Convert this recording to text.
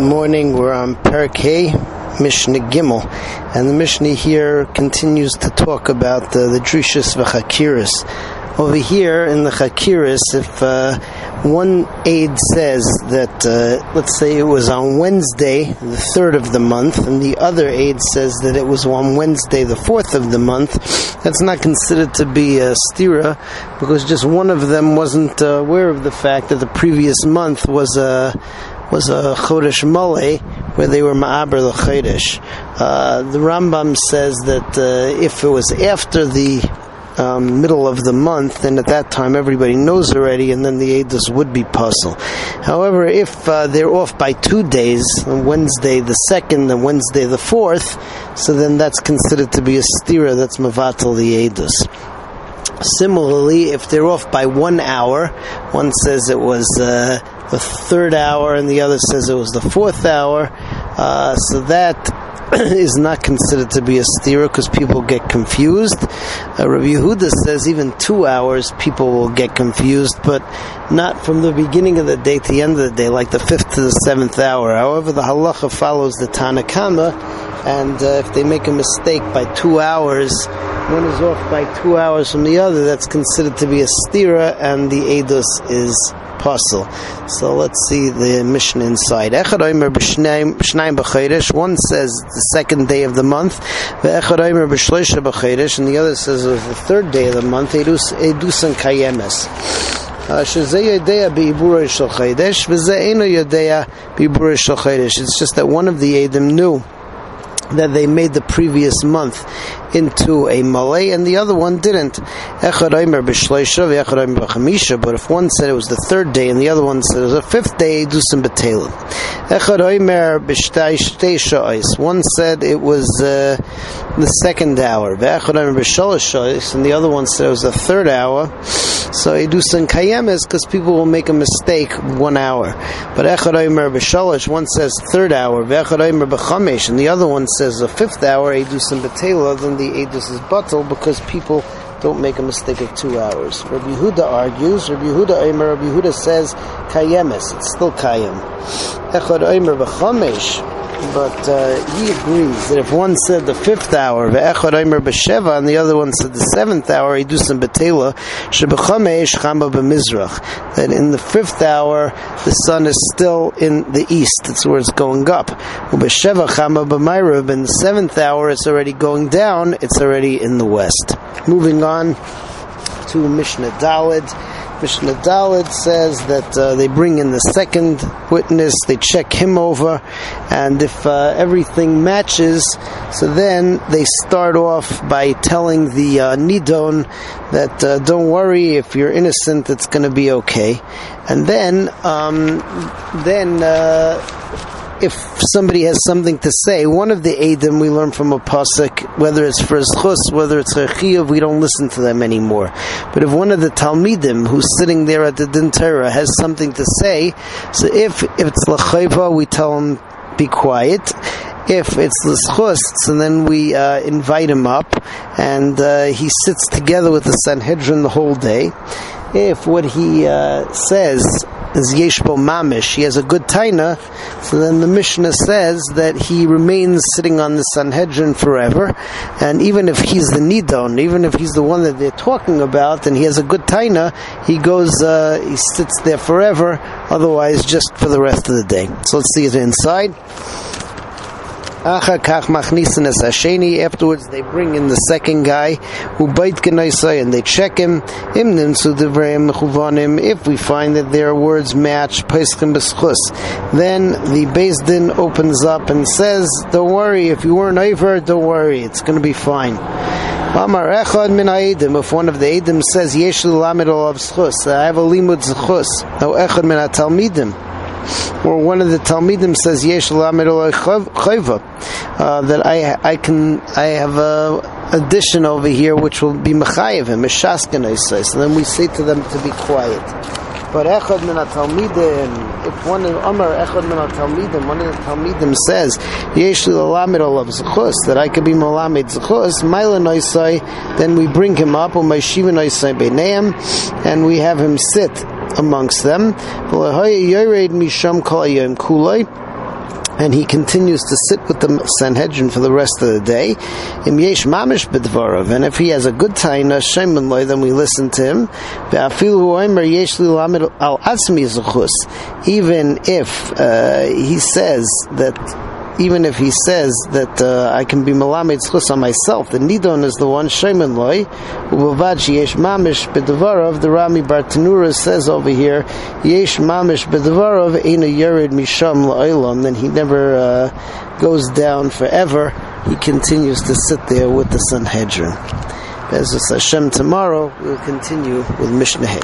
morning. We're on Perkei Mishnah Gimel, and the Mishnah here continues to talk about the, the Drishas v'Chakiris. Over here in the Chakiris, if uh, one aide says that, uh, let's say it was on Wednesday, the third of the month, and the other aide says that it was on Wednesday, the fourth of the month, that's not considered to be a stira because just one of them wasn't uh, aware of the fact that the previous month was a was a Chodesh Malei, where they were Ma'aber the Chodesh. Uh, the Rambam says that uh, if it was after the um, middle of the month, then at that time everybody knows already, and then the Eidos would be pasul. However, if uh, they're off by two days, Wednesday the second and Wednesday the fourth, so then that's considered to be a stira that's Mavatal the Eidos. Similarly, if they're off by one hour, one says it was uh, the third hour and the other says it was the fourth hour, uh, so that is not considered to be a stira because people get confused. Uh, Rabbi Yehuda says even two hours people will get confused, but not from the beginning of the day to the end of the day, like the fifth to the seventh hour. However, the halacha follows the Tanakama, and uh, if they make a mistake by two hours, one is off by two hours from the other, that's considered to be a stira, and the edus is pasul. So let's see the Mishnah inside. One says the second day of the month, and the other says it was the third day of the month. Kayemes. Uh, it's just that one of the Adam knew that they made the previous month into a malay, and the other one didn't. But if one said it was the third day and the other one said it was the fifth day, do some betelim. One said it was uh, the second hour, and the other one said it was the third hour. So some kayemes because people will make a mistake one hour. But one says third hour, and the other one says the fifth hour, some betela, then the the Edus is batal because people don't make a mistake of two hours. Rabbi Yehuda argues, Rabbi Yehuda Omer, Rabbi Yehuda says, Kayemes, it's still Kayem. Echad Omer v'chamesh, but uh, he agrees that if one said the fifth hour, ve'echad omer b'sheva, and the other one said the seventh hour, some betela, shebechamesh chamba b'mizrach, that in the fifth hour, the sun is still in the east, that's where it's going up. U'b'sheva chamba b'mayrav, in the seventh hour, it's already going down, it's already in the west. Moving on to Mishnah Dalid. Mishnah Dalit says that uh, they bring in the second witness, they check him over, and if uh, everything matches, so then they start off by telling the uh, Nidon that uh, don't worry, if you're innocent, it's going to be okay. And then, um, then uh, if somebody has something to say, one of the Adim we learn from a pasuk, whether it's for Zchus, whether it's for Chiyav, we don't listen to them anymore. But if one of the Talmidim who's sitting there at the Din Torah has something to say, so if, if it's Lachayva, we tell him, be quiet if it's l'schus, and then we uh, invite him up, and uh, he sits together with the Sanhedrin the whole day. If what he uh, says is Yeshbo Mamish, he has a good taina, so then the Mishnah says that he remains sitting on the Sanhedrin forever, and even if he's the Nidon, even if he's the one that they're talking about, and he has a good taina, he goes, uh, he sits there forever, otherwise just for the rest of the day. So let's see it inside. Afterwards, they bring in the second guy, who bite and they check him. If we find that their words match, then the Beis Din opens up and says, "Don't worry, if you weren't over, don't worry, it's going to be fine." Amar Echad min If one of the Eidim says, Yesh olav I have a limud schus. No Echad min ha-talmidim or one of the Talmidim says Yesh uh, that I I can I have a addition over here which will be mechayev him a So then we say to them to be quiet. But echad min talmidim, if one of Amar echad min talmidim, one of the talmidim says yesh lalamid olav zechus that I could be malamed zechus, ma'ila noisai, then we bring him up, or my shiva noisai beineim, and we have him sit amongst them. and he continues to sit with the Sanhedrin for the rest of the day. And if he has a good taina then we listen to him. Even if uh, he says that even if he says that uh, I can be malamed zchus on myself, the nidon is the one shemen loy. Ubavad yesh mamish b'devarav. The Rami Bartanura says over here, yesh mamish b'devarav ena yerid misham la'olam. Then he never uh, goes down forever. He continues to sit there with the Sanhedrin. As Hashem tomorrow, we'll continue with Mishnah.